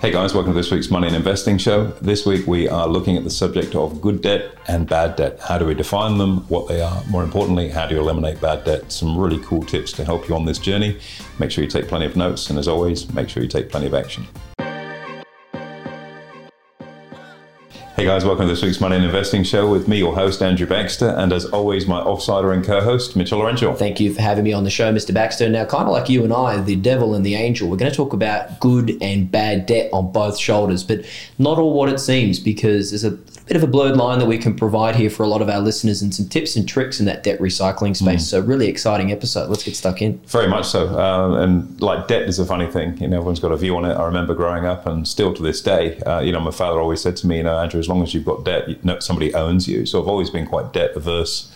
Hey guys, welcome to this week's Money and Investing Show. This week we are looking at the subject of good debt and bad debt. How do we define them, what they are? More importantly, how do you eliminate bad debt? Some really cool tips to help you on this journey. Make sure you take plenty of notes, and as always, make sure you take plenty of action. Hey guys, welcome to this week's Money and Investing Show with me, your host, Andrew Baxter, and as always, my offsider and co host, Mitchell Laurential. Thank you for having me on the show, Mr. Baxter. Now, kind of like you and I, the devil and the angel, we're going to talk about good and bad debt on both shoulders, but not all what it seems because there's a bit of a blurred line that we can provide here for a lot of our listeners and some tips and tricks in that debt recycling space. Mm. So, really exciting episode. Let's get stuck in. Very much so. Um, and like debt is a funny thing. You know, everyone's got a view on it. I remember growing up, and still to this day, uh, you know, my father always said to me, you know, Andrew, as long as you've got debt, somebody owns you. So, I've always been quite debt averse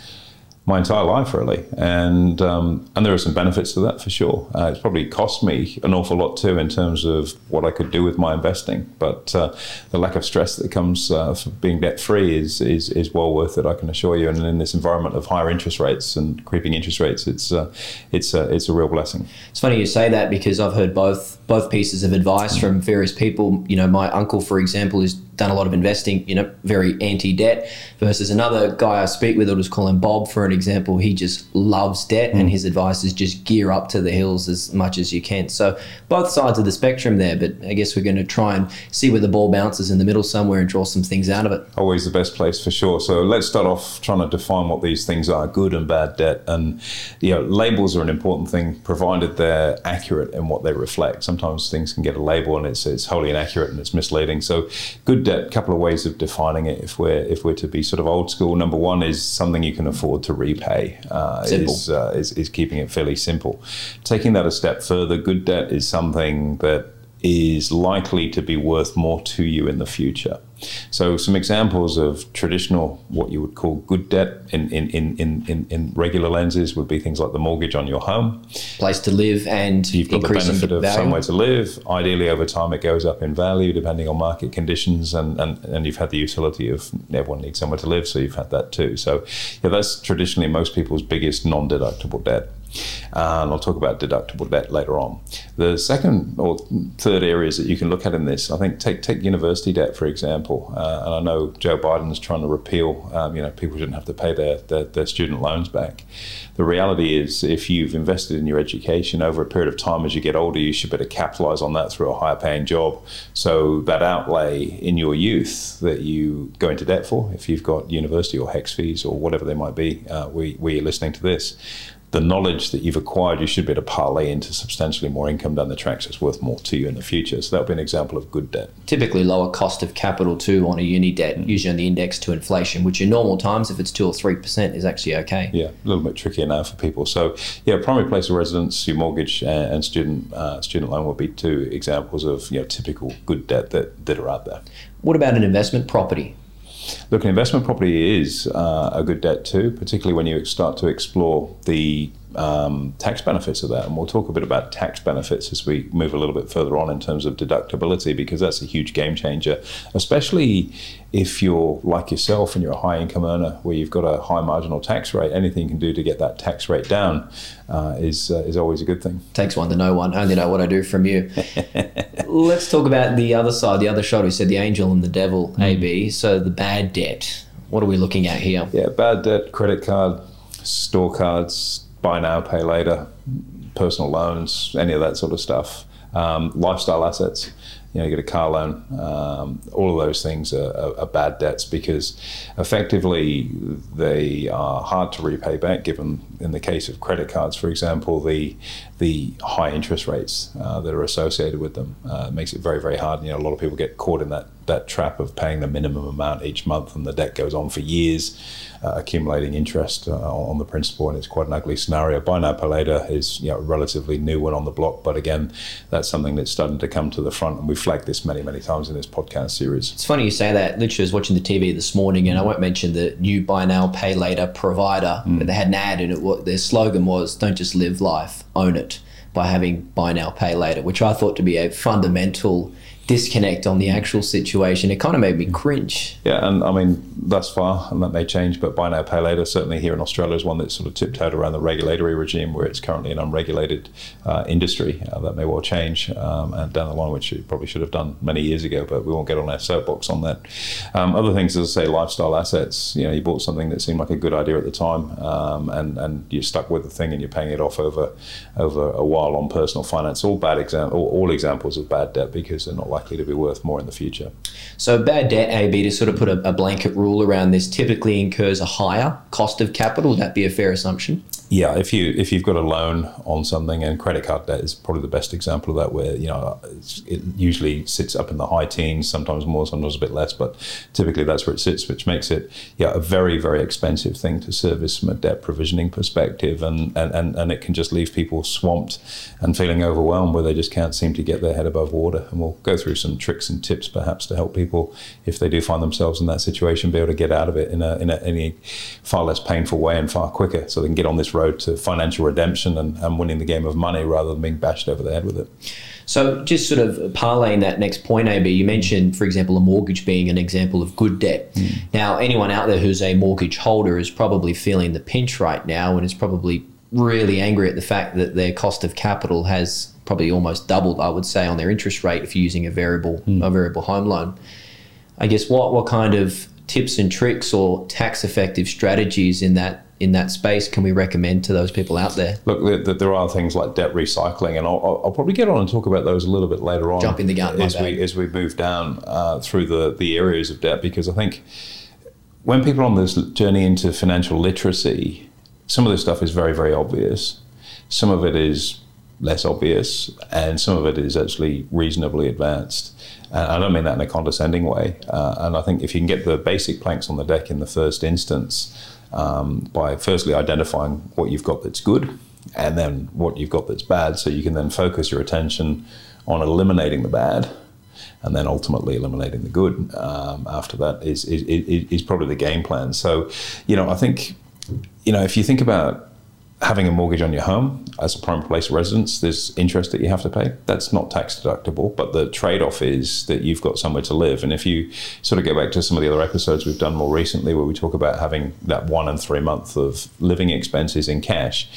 my entire life really, and um, and there are some benefits to that for sure. Uh, it's probably cost me an awful lot too in terms of what I could do with my investing, but uh, the lack of stress that comes uh, from being debt free is, is is well worth it. I can assure you. And in this environment of higher interest rates and creeping interest rates, it's uh, it's a it's a real blessing. It's funny you say that because I've heard both both pieces of advice from various people. You know, my uncle, for example, is done a lot of investing, you know, very anti-debt, versus another guy I speak with, I'll just call him Bob for an example. He just loves debt, mm. and his advice is just gear up to the hills as much as you can. So both sides of the spectrum there, but I guess we're going to try and see where the ball bounces in the middle somewhere and draw some things out of it. Always the best place for sure. So let's start off trying to define what these things are: good and bad debt. And you know, labels are an important thing, provided they're accurate in what they reflect. Sometimes things can get a label and it's it's wholly inaccurate and it's misleading. So good a couple of ways of defining it. If we're if we're to be sort of old school, number one is something you can afford to repay. Uh, is, uh, is is keeping it fairly simple. Taking that a step further, good debt is something that is likely to be worth more to you in the future. So, some examples of traditional, what you would call good debt in, in, in, in, in regular lenses would be things like the mortgage on your home, place to live, and you've got the benefit of value. somewhere to live. Ideally, over time, it goes up in value depending on market conditions, and, and, and you've had the utility of everyone needs somewhere to live, so you've had that too. So, yeah, that's traditionally most people's biggest non deductible debt. Uh, and I'll talk about deductible debt later on. The second or third areas that you can look at in this, I think, take take university debt for example. Uh, and I know Joe Biden is trying to repeal, um, you know, people shouldn't have to pay their, their, their student loans back. The reality is, if you've invested in your education over a period of time as you get older, you should better capitalize on that through a higher paying job. So that outlay in your youth that you go into debt for, if you've got university or HECS fees or whatever they might be, uh, where, where you're listening to this, the knowledge that you've acquired, you should be able to parlay into substantially more income down the tracks it's worth more to you in the future. So that would be an example of good debt. Typically, lower cost of capital too on a uni debt, mm. usually on the index to inflation, which in normal times, if it's two or three percent, is actually okay. Yeah, a little bit trickier now for people. So yeah, primary place of residence, your mortgage, and student uh, student loan would be two examples of you know typical good debt that that are out there. What about an investment property? Look, an investment property is uh, a good debt too, particularly when you start to explore the um, tax benefits of that. And we'll talk a bit about tax benefits as we move a little bit further on in terms of deductibility, because that's a huge game changer, especially if you're like yourself and you're a high income earner where you've got a high marginal tax rate. Anything you can do to get that tax rate down uh, is, uh, is always a good thing. Takes one to know one. I only know what I do from you. Let's talk about the other side, the other shoulder. You said the angel and the devil, mm. AB. So the bad debt. What are we looking at here? Yeah, bad debt, credit card, store cards, buy now, pay later, personal loans, any of that sort of stuff, um, lifestyle assets. You know, you get a car loan. Um, all of those things are, are, are, bad debts because effectively they are hard to repay back. Given in the case of credit cards, for example, the the high interest rates uh, that are associated with them uh, makes it very very hard. You know, a lot of people get caught in that that trap of paying the minimum amount each month, and the debt goes on for years accumulating interest uh, on the principal, and it's quite an ugly scenario. Buy now, pay later is you know, a relatively new one on the block, but again, that's something that's starting to come to the front, and we've flagged this many, many times in this podcast series. It's funny you say that. Literally, I was watching the TV this morning, and I won't mention the new buy now, pay later provider, mm. but they had an ad, and it, their slogan was "Don't just live life, own it." By having buy now, pay later, which I thought to be a fundamental disconnect on the actual situation. It kind of made me cringe. Yeah, and I mean, thus far, and that may change, but buy now, pay later, certainly here in Australia, is one that's sort of tiptoed around the regulatory regime where it's currently an unregulated uh, industry. Uh, that may well change um, and down the line, which it probably should have done many years ago, but we won't get on our soapbox on that. Um, other things, as I say, lifestyle assets. You know, you bought something that seemed like a good idea at the time, um, and and you're stuck with the thing, and you're paying it off over over a while on personal finance. All bad example, all, all examples of bad debt because they're not likely to be worth more in the future. So bad debt, AB, to sort of put a, a blanket rule around this, typically incurs a higher cost of capital. Would that be a fair assumption? Yeah, if you if you've got a loan on something, and credit card debt is probably the best example of that, where you know it usually sits up in the high teens, sometimes more, sometimes a bit less, but typically that's where it sits, which makes it yeah a very very expensive thing to service from a debt provisioning perspective, and and and, and it can just leave people swamped and feeling overwhelmed where they just can't seem to get their head above water. And we'll go through some tricks and tips perhaps to help people if they do find themselves in that situation, be able to get out of it in a in a, in a far less painful way and far quicker, so they can get on this road to financial redemption and, and winning the game of money rather than being bashed over the head with it. So, just sort of parlaying that next point, AB, you mentioned, for example, a mortgage being an example of good debt. Mm. Now, anyone out there who's a mortgage holder is probably feeling the pinch right now and is probably really angry at the fact that their cost of capital has probably almost doubled, I would say, on their interest rate if you're using a variable mm. a variable home loan. I guess what what kind of tips and tricks or tax effective strategies in that in that space can we recommend to those people out there? Look, there, there are things like debt recycling, and I'll, I'll, probably get on and talk about those a little bit later on. Jump in the gun as we as we move down uh, through the the areas of debt, because I think when people are on this journey into financial literacy, some of this stuff is very very obvious. Some of it is less obvious, and some of it is actually reasonably advanced. And I don't mean that in a condescending way. Uh, and I think if you can get the basic planks on the deck in the first instance, um, by firstly identifying what you've got that's good, and then what you've got that's bad, so you can then focus your attention on eliminating the bad and then ultimately eliminating the good um, after that is, is, is, probably the game plan. So, you know, I think, you know, if you think about having a mortgage on your home as a primary place of residence, there's interest that you have to pay. That's not tax deductible, but the trade off is that you've got somewhere to live. And if you sort of go back to some of the other episodes we've done more recently where we talk about having that one and three month of living expenses in cash,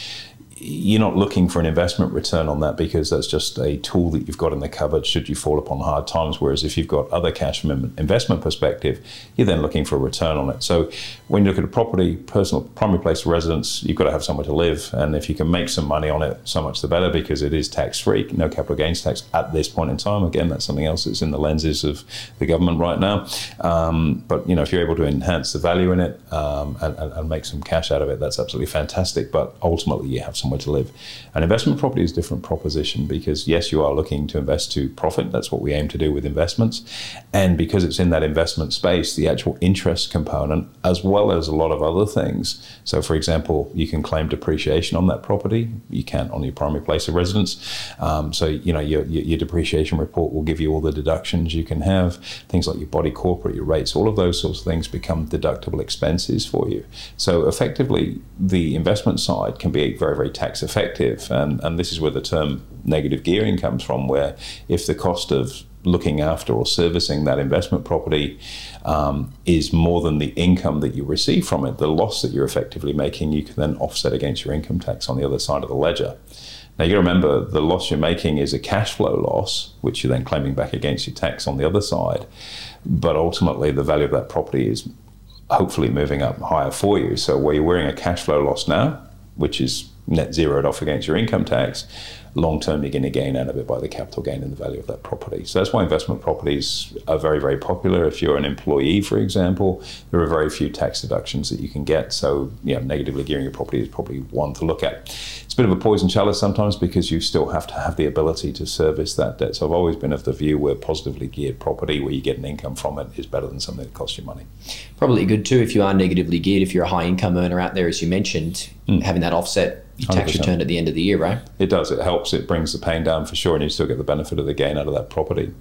you're not looking for an investment return on that because that's just a tool that you've got in the cupboard should you fall upon hard times. Whereas if you've got other cash from investment perspective, you're then looking for a return on it. So when you look at a property, personal primary place of residence, you've got to have somewhere to live. And if you can make some money on it, so much the better because it is tax free, no capital gains tax at this point in time. Again, that's something else that's in the lenses of the government right now. Um, but you know, if you're able to enhance the value in it um, and, and, and make some cash out of it, that's absolutely fantastic. But ultimately, you have some somewhere to live. An investment property is a different proposition because, yes, you are looking to invest to profit. That's what we aim to do with investments. And because it's in that investment space, the actual interest component, as well as a lot of other things. So, for example, you can claim depreciation on that property. You can't on your primary place of residence. Um, so, you know, your, your depreciation report will give you all the deductions you can have. Things like your body corporate, your rates, all of those sorts of things become deductible expenses for you. So, effectively, the investment side can be very, very tax effective. And, and this is where the term negative gearing comes from, where if the cost of looking after or servicing that investment property um, is more than the income that you receive from it, the loss that you're effectively making, you can then offset against your income tax on the other side of the ledger. Now you remember the loss you're making is a cash flow loss, which you're then claiming back against your tax on the other side. But ultimately, the value of that property is hopefully moving up higher for you. So where you're wearing a cash flow loss now, which is net zeroed off against your income tax, long term you're going to gain out of it by the capital gain and the value of that property. So that's why investment properties are very, very popular. If you're an employee, for example, there are very few tax deductions that you can get. So, you know, negatively gearing your property is probably one to look at. It's a bit of a poison chalice sometimes because you still have to have the ability to service that debt. So I've always been of the view where positively geared property, where you get an income from it, is better than something that costs you money. Probably good too if you are negatively geared. If you're a high income earner out there, as you mentioned, mm. having that offset your tax 100%. return at the end of the year, right? It does. It helps. It brings the pain down for sure, and you still get the benefit of the gain out of that property.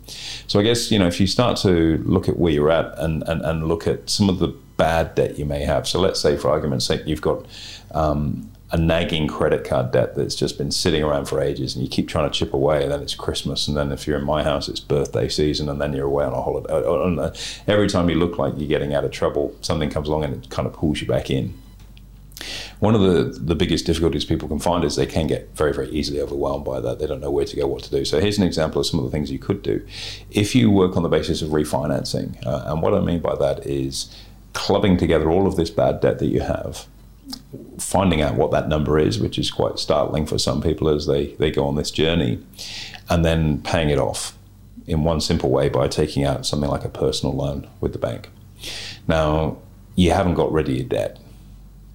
So I guess you know if you start to look at where you're at and and, and look at some of the bad debt you may have. So let's say, for argument's sake, you've got um, a nagging credit card debt that's just been sitting around for ages and you keep trying to chip away and then it's christmas and then if you're in my house it's birthday season and then you're away on a holiday every time you look like you're getting out of trouble something comes along and it kind of pulls you back in one of the, the biggest difficulties people can find is they can get very, very easily overwhelmed by that. They don't know where to go, what to do. So here's an example of some of the things you could do. If you work on the basis of refinancing, uh, and what I mean by that is clubbing together all of this bad debt that you have, finding out what that number is, which is quite startling for some people as they, they go on this journey, and then paying it off in one simple way by taking out something like a personal loan with the bank. Now, you haven't got rid of your debt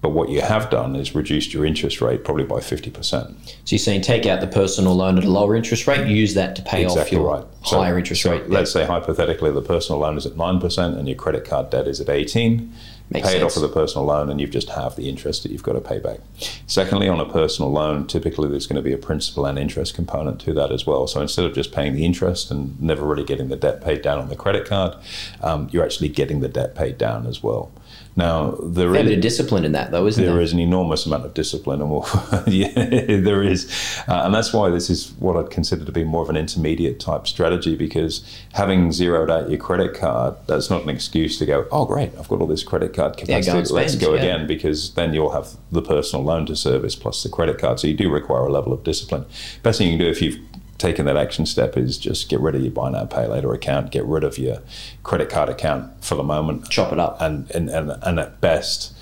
but what you have done is reduced your interest rate probably by 50%. So you're saying take out the personal loan at a lower interest rate, use that to pay exactly off your right. So, higher interest so rate. Let's say hypothetically the personal loan is at 9% and your credit card debt is at 18. Makes pay it off with a personal loan and you've just halved the interest that you've got to pay back. Secondly, on a personal loan, typically there's going to be a principal and interest component to that as well. So instead of just paying the interest and never really getting the debt paid down on the credit card, um, you're actually getting the debt paid down as well. Now, there is- bit of discipline in that, though, isn't there there? is an enormous amount of discipline, and we'll, yeah, there is, uh, and that's why this is what I'd consider to be more of an intermediate type strategy. Because having zeroed out your credit card, that's not an excuse to go, oh great, I've got all this credit card Yeah, go capacity, and let's go yeah. again. Because then you'll have the personal loan to service plus the credit card, so you do require a level of discipline. Best thing you can do if you've taken that action step is just get rid of your buy now pay later account, get rid of your credit card account for the moment, Chop it up. and, and, and, and at best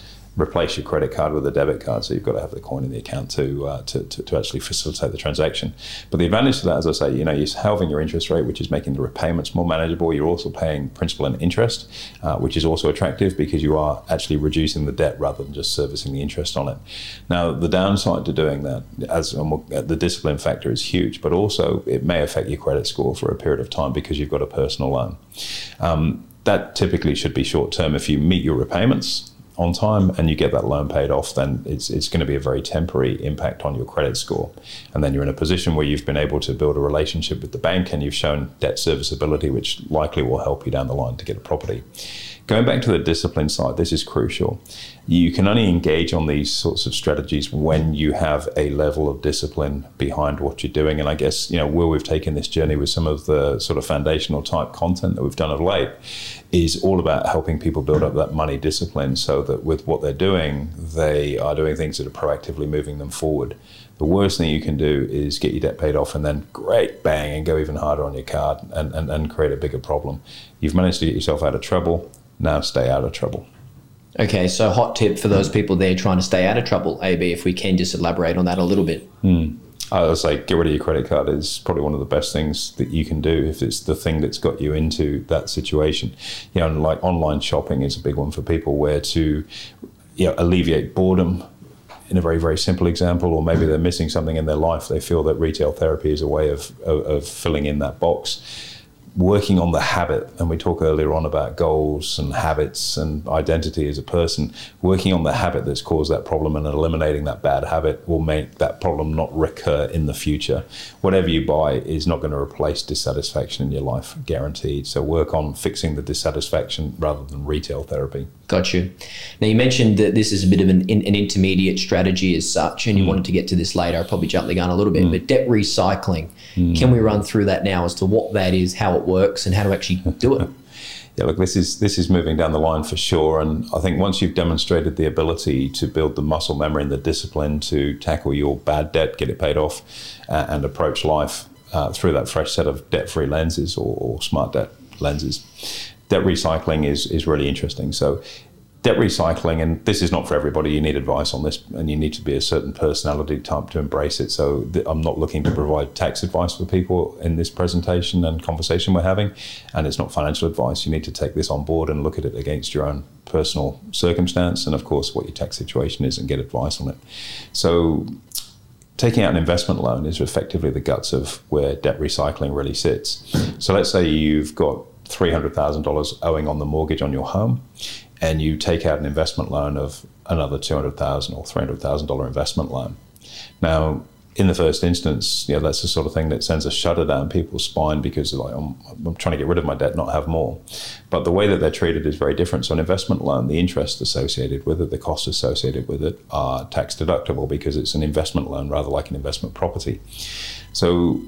replace your credit card with a debit card. So you've got to have the coin in the account to, uh, to, to, to actually facilitate the transaction. But the advantage to that, as I say, you know, you're halving your interest rate, which is making the repayments more manageable. You're also paying principal and interest, uh, which is also attractive because you are actually reducing the debt rather than just servicing the interest on it. Now, the downside to doing that, as uh, the discipline factor is huge, but also it may affect your credit score for a period of time because you've got a personal loan. Um, that typically should be short term. If you meet your repayments on time and you get that loan paid off, then it's, it's going to be a very temporary impact on your credit score. And then you're in a position where you've been able to build a relationship with the bank and you've shown debt serviceability, which likely will help you down the line to get a property. Going back to the discipline side, this is crucial. You can only engage on these sorts of strategies when you have a level of discipline behind what you're doing. And I guess, you know, where we've taken this journey with some of the sort of foundational type content that we've done of late is all about helping people build up that money discipline so that with what they're doing, they are doing things that are proactively moving them forward. The worst thing you can do is get your debt paid off and then great bang and go even harder on your card and, and, and create a bigger problem. You've managed to get yourself out of trouble. Now stay out of trouble. Okay, so hot tip for those people there trying to stay out of trouble, AB, if we can just elaborate on that a little bit. Hmm. I would say get rid of your credit card is probably one of the best things that you can do if it's the thing that's got you into that situation. You know, and like online shopping is a big one for people where to you know, alleviate boredom in a very, very simple example, or maybe they're missing something in their life. They feel that retail therapy is a way of, of, of filling in that box. Working on the habit, and we talked earlier on about goals and habits and identity as a person. Working on the habit that's caused that problem and eliminating that bad habit will make that problem not recur in the future. Whatever you buy is not going to replace dissatisfaction in your life, guaranteed. So work on fixing the dissatisfaction rather than retail therapy. Got you. Now, you mentioned that this is a bit of an, an intermediate strategy as such, and you mm. wanted to get to this later. I'll probably jumped the gun a little bit, mm. but debt recycling. Mm. Can we run through that now as to what that is, how it works, and how to actually do it? yeah, look, this is this is moving down the line for sure. And I think once you've demonstrated the ability to build the muscle memory and the discipline to tackle your bad debt, get it paid off, uh, and approach life uh, through that fresh set of debt-free lenses or, or smart debt lenses, debt recycling is is really interesting. So. Debt recycling, and this is not for everybody. You need advice on this, and you need to be a certain personality type to embrace it. So, th- I'm not looking to provide tax advice for people in this presentation and conversation we're having, and it's not financial advice. You need to take this on board and look at it against your own personal circumstance, and of course, what your tax situation is, and get advice on it. So, taking out an investment loan is effectively the guts of where debt recycling really sits. So let's say you've got $300,000 owing on the mortgage on your home and you take out an investment loan of another 200,000 or $300,000 investment loan. Now, in the first instance, you know, that's the sort of thing that sends a shudder down people's spine because like I'm, I'm, trying to get rid of my debt, not have more. But the way that they're treated is very different. So an investment loan, the interest associated with it, the costs associated with it are tax deductible because it's an investment loan rather like an investment property. So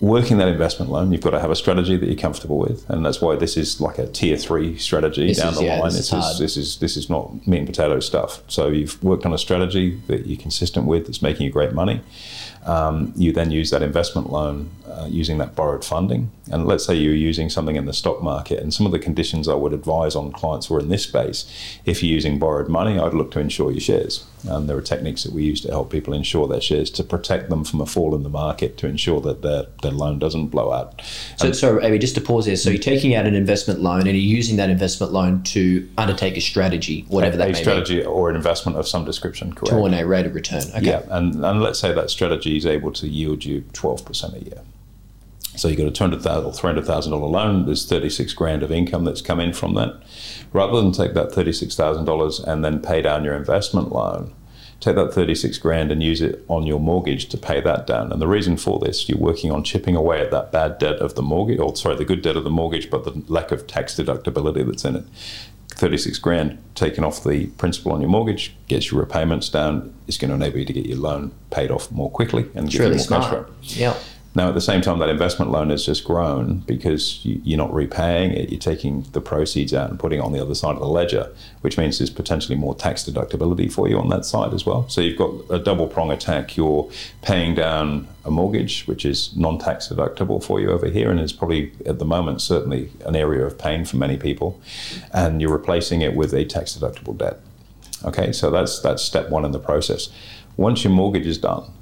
working that investment loan, you've got to have a strategy that you're comfortable with, and that's why this is like a tier three strategy This down is- the yeah, line. this is This is, this is this is not meat and potato stuff. So you've worked on a strategy that you're consistent with, that's making you great money. Um, you then use that investment loan uh, using that borrowed funding. And let's say you're using something in the stock market, and some of the conditions I would advise on clients who are in this space, if you're using borrowed money, I'd look to insure your shares. And there are techniques that we use to help people insure their shares to protect them from a fall in the market, to ensure that their, their loan doesn't blow out. So, so AB, just to pause there. So you're taking out an investment loan and you're using that investment loan to undertake a strategy, whatever that a may strategy or an investment of some description, correct? be, to earn a rate of return. Okay. Yeah, and, and let's say that strategy is able to yield you 12% a year. So you've got a $200,000 or $300,000 loan, there's 36 grand of income that's come in from that. Rather than take that $36,000 and then pay down your investment loan, take that 36 grand and use it on your mortgage to pay that down. And the reason for this, you're working on chipping away at that bad debt of the mortgage, or sorry, the good debt of the mortgage, but the lack of tax deductibility that's in it. 36 grand taken off the principal on your mortgage gets your repayments down is going to enable you to get your loan paid off more quickly and It's you really more cash flow. Yeah. Now, at the same time, that investment loan has just grown because you, you're not repaying it. You're taking the proceeds out and putting it on the other side of the ledger, which means there's potentially more tax deductibility for you on that side as well. So you've got a double prong attack. You're paying down a mortgage, which is non tax deductible for you over here, and is probably at the moment certainly an area of pain for many people. And you're replacing it with a tax deductible debt. Okay, so that's that's step one in the process. Once your mortgage is done,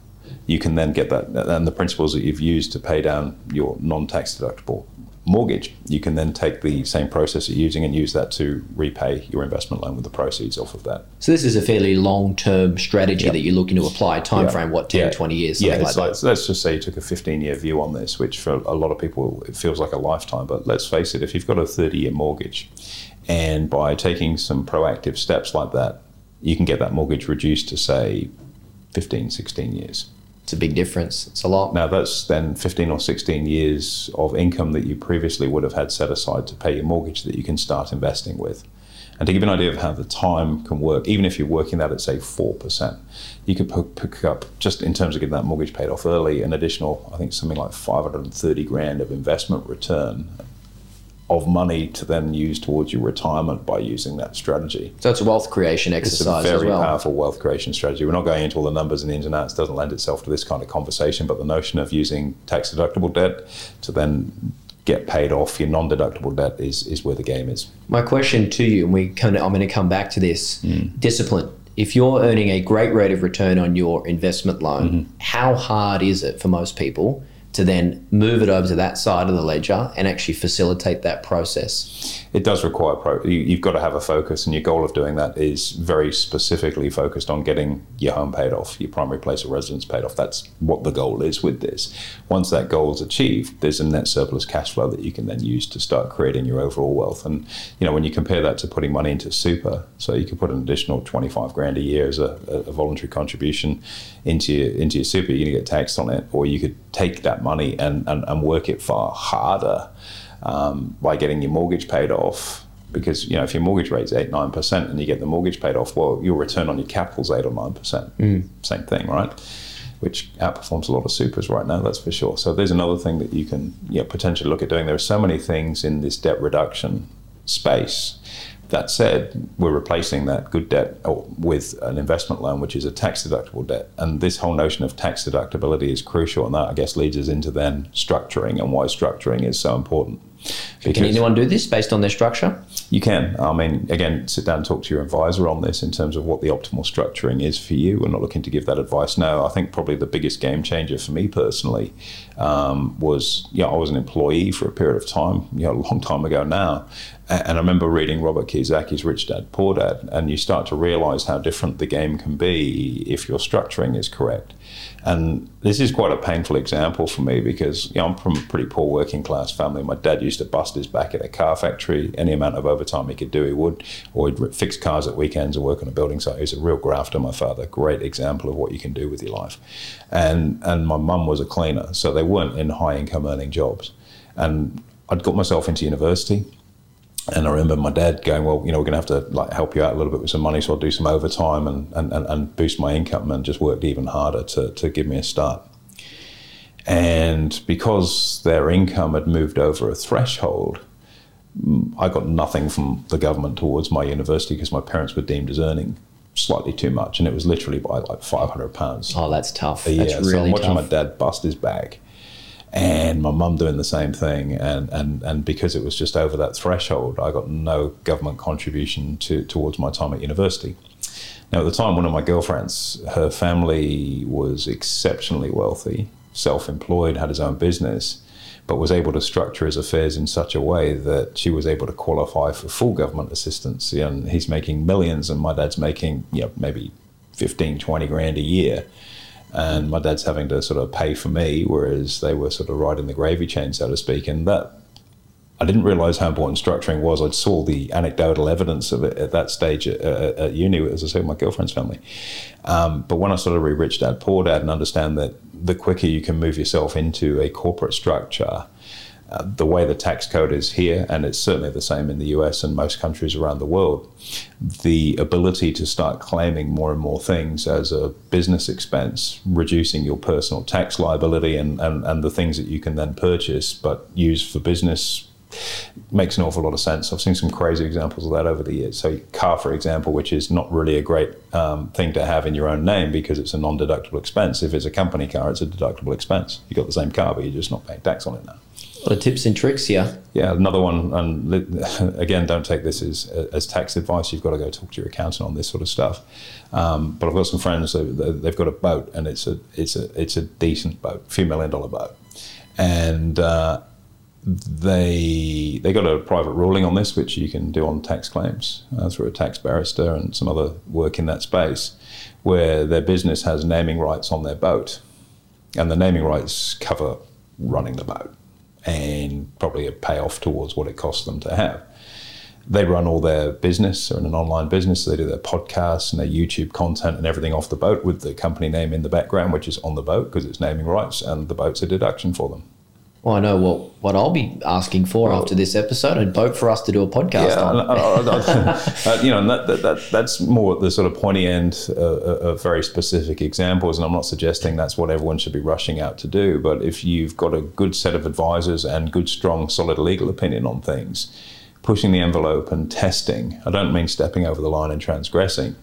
you can then get that and the principles that you've used to pay down your non-tax deductible mortgage. You can then take the same process you're using and use that to repay your investment loan with the proceeds off of that. So this is a fairly long-term strategy Yeah. that you're looking to apply. Time Yeah. frame, what, 10, Yeah. 20 years, Yeah, like let's just say you took a 15 year view on this, which for a lot of people it feels like a lifetime. But let's face it, if you've got a 30 year mortgage, and by taking some proactive steps like that, you can get that mortgage reduced to say 15, 16 years. It's a big difference. It's a lot. Now that's then 15 or 16 years of income that you previously would have had set aside to pay your mortgage that you can start investing with. And to give you an idea of how the time can work, even if you're working that at say 4%, you could pick- up, just in terms of getting that mortgage paid off early, an additional, I think something like 530 grand of investment return of money to then use towards your retirement by using that strategy. So it's a wealth creation exercise. It's a very well. powerful wealth creation strategy. We're not going into all the numbers and the ins and outs. Doesn't lend itself to this kind of conversation. But the notion of using tax deductible debt to then get paid off your non-deductible debt is is where the game is. My question to you, and we kind of, I'm going to come back to this Mm. discipline. If you're earning a great rate of return on your investment loan, Mm-hmm. how hard is it for most people to then move it over to that side of the ledger and actually facilitate that process? It does require pro. You, you've got to have a focus, and your goal of doing that is very specifically focused on getting your home paid off, your primary place of residence paid off. That's what the goal is with this. Once that goal is achieved, there's a net surplus cash flow that you can then use to start creating your overall wealth. And you know, when you compare that to putting money into super, so you could put an additional 25 grand a year as a, a voluntary contribution into your, into your super, you're going to get taxed on it, or you could take that money and, and, and work it far harder um, by getting your mortgage paid off. Because you know, if your mortgage rate's eight nine percent and you get the mortgage paid off, well, your return on your capital's eight or nine percent. Same thing, right? Which outperforms a lot of supers right now, that's for sure. So there's another thing that you can you know, potentially look at doing. There are so many things in this debt reduction space. That said, we're replacing that good debt with an investment loan, which is a tax deductible debt. And this whole notion of tax deductibility is crucial, and that I guess leads us into then structuring and why structuring is so important. Can anyone do this based on their structure? You can. I mean, again, sit down and talk to your advisor on this in terms of what the optimal structuring is for you. We're not looking to give that advice now. I think probably the biggest game changer for me personally um, was, you know, I was an employee for a period of time, you know, a long time ago now. And I remember reading Robert Kiyosaki's Rich Dad Poor Dad, and you start to realize how different the game can be if your structuring is correct. And this is quite a painful example for me because you know, I'm from a pretty poor working class family. My dad used to bust his back at a car factory. Any amount of overtime he could do, he would, or he'd fix cars at weekends or work on a building site. He was a real grafter, my father. Great example of what you can do with your life. And and my mum was a cleaner, so they weren't in high income earning jobs. And I'd got myself into university. And I remember my dad going, well, you know, we're going to have to like help you out a little bit with some money, so I'll do some overtime and, and, and boost my income, and just worked even harder to, to give me a start. And because their income had moved over a threshold, mm, I got nothing from the government towards my university because my parents were deemed as earning slightly too much, and it was literally by like five hundred pounds. Oh, that's tough. That's really so I'm watching tough. my dad bust his back, and my mum doing the same thing, and and and because it was just over that threshold, I got no government contribution to towards my time at university. Now, at the time, one of my girlfriends, her family was exceptionally wealthy, self-employed, had his own business, but was able to structure his affairs in such a way that she was able to qualify for full government assistance. And he's making millions, and my dad's making, you know, maybe 15, 20 grand a year. And my dad's having to sort of pay for me, whereas they were sort of riding the gravy chain, so to speak. And that I didn't realize how important structuring was. I saw the anecdotal evidence of it at that stage at, at, uni, as I say, my girlfriend's family. Um, but when I sort of read Rich Dad Poor Dad and understand that the quicker you can move yourself into a corporate structure, uh, the way the tax code is here, and it's certainly the same in the US and most countries around the world, the ability to start claiming more and more things as a business expense, reducing your personal tax liability and, and, and the things that you can then purchase but use for business makes an awful lot of sense. I've seen some crazy examples of that over the years. So, car, for example, which is not really a great um, thing to have in your own name because it's a non-deductible expense. If it's a company car, it's a deductible expense. You've got the same car, but you're just not paying tax on it now. Lot of tips and tricks here. Yeah, another one, and again, don't take this as, as tax advice. You've got to go talk to your accountant on this sort of stuff. Um, but I've got some friends they've got a boat, and it's a it's a it's a decent boat, few million dollar boat, and uh, they they got a private ruling on this, which you can do on tax claims uh, through a tax barrister and some other work in that space, where their business has naming rights on their boat, and the naming rights cover running the boat and probably a payoff towards what it costs them to have. They run all their business, they're in an online business, they do their podcasts and their YouTube content and everything off the boat with the company name in the background, which is on the boat because it's naming rights, and the boat's a deduction for them. Well, I know what, what I'll be asking for after this episode and boat for us to do a podcast Yeah, on. uh, uh, uh, you know, that, that, that, that's more the sort of pointy end uh, of very specific examples. And I'm not suggesting that's what everyone should be rushing out to do. But if you've got a good set of advisors and good, strong, solid legal opinion on things, pushing the envelope and testing, I don't mean stepping over the line and transgressing,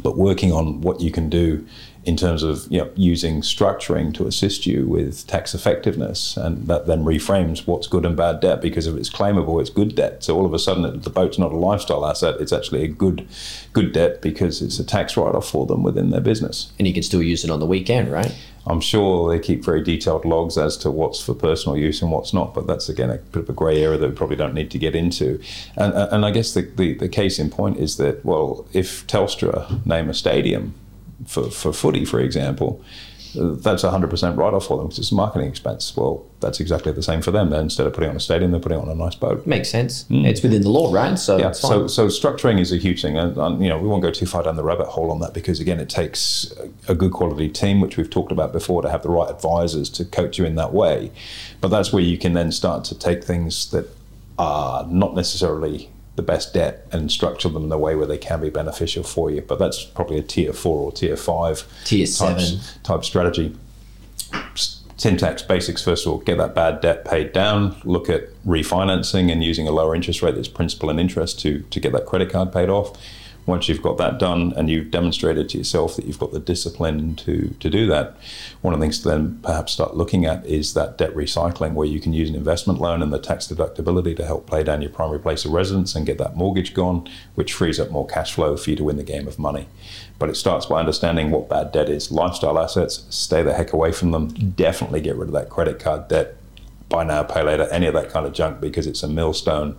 but working on what you can do in terms of you know, using structuring to assist you with tax effectiveness, and that then reframes what's good and bad debt because if it's claimable, it's good debt. So all of a sudden, the boat's not a lifestyle asset; it's actually a good, good debt because it's a tax write-off for them within their business. And you can still use it on the weekend, right? I'm sure they keep very detailed logs as to what's for personal use and what's not, but that's again a bit of a grey area that we probably don't need to get into. And, and I guess the, the, the case in point is that, well, if Telstra name a stadium for, for footy, for example, that's a 100% write off for them because it's a marketing expense. Well, that's exactly the same for them. Then instead of putting on a stadium, they're putting on a nice boat. Makes sense. Mm. It's within the law, right? So. Yeah, so so structuring is a huge thing, and, and you know we won't go too far down the rabbit hole on that because again, it takes a good quality team, which we've talked about before, to have the right advisors to coach you in that way. But that's where you can then start to take things that are not necessarily the best debt and structure them in a way where they can be beneficial for you. But that's probably a tier four or tier five Tier type, seven. type strategy. Syntax basics first of all, get that bad debt paid down. Look at refinancing and using a lower interest rate that's principal and interest to to get that credit card paid off. Once you've got that done and you've demonstrated to yourself that you've got the discipline to to do that, one of the things to then perhaps start looking at is that debt recycling, where you can use an investment loan and the tax deductibility to help pay down your primary place of residence and get that mortgage gone, which frees up more cash flow for you to win the game of money. But it starts by understanding what bad debt is. Lifestyle assets, stay the heck away from them. Definitely get rid of that credit card debt buy now, pay later, any of that kind of junk because it's a millstone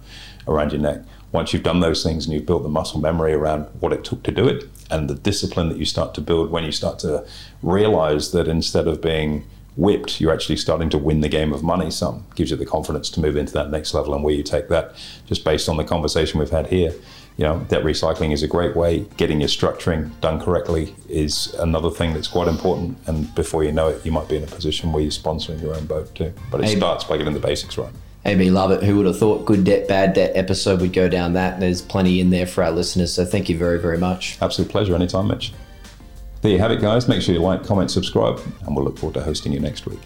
around your neck. Once you've done those things and you've built the muscle memory around what it took to do it and the discipline that you start to build when you start to realize that instead of being whipped, you're actually starting to win the game of money some. Gives you the confidence to move into that next level and where you take that just based on the conversation we've had here. You know, debt recycling is a great way. Getting your structuring done correctly is another thing that's quite important. And before you know it, you might be in a position where you're sponsoring your own boat too. But it Hey. starts by getting the basics right. AB, love it. Who would have thought good debt, bad debt episode would go down that? There's plenty in there for our listeners. So thank you very, very much. Absolute pleasure anytime, Mitch. There you have it, guys. Make sure you like, comment, subscribe, and we'll look forward to hosting you next week.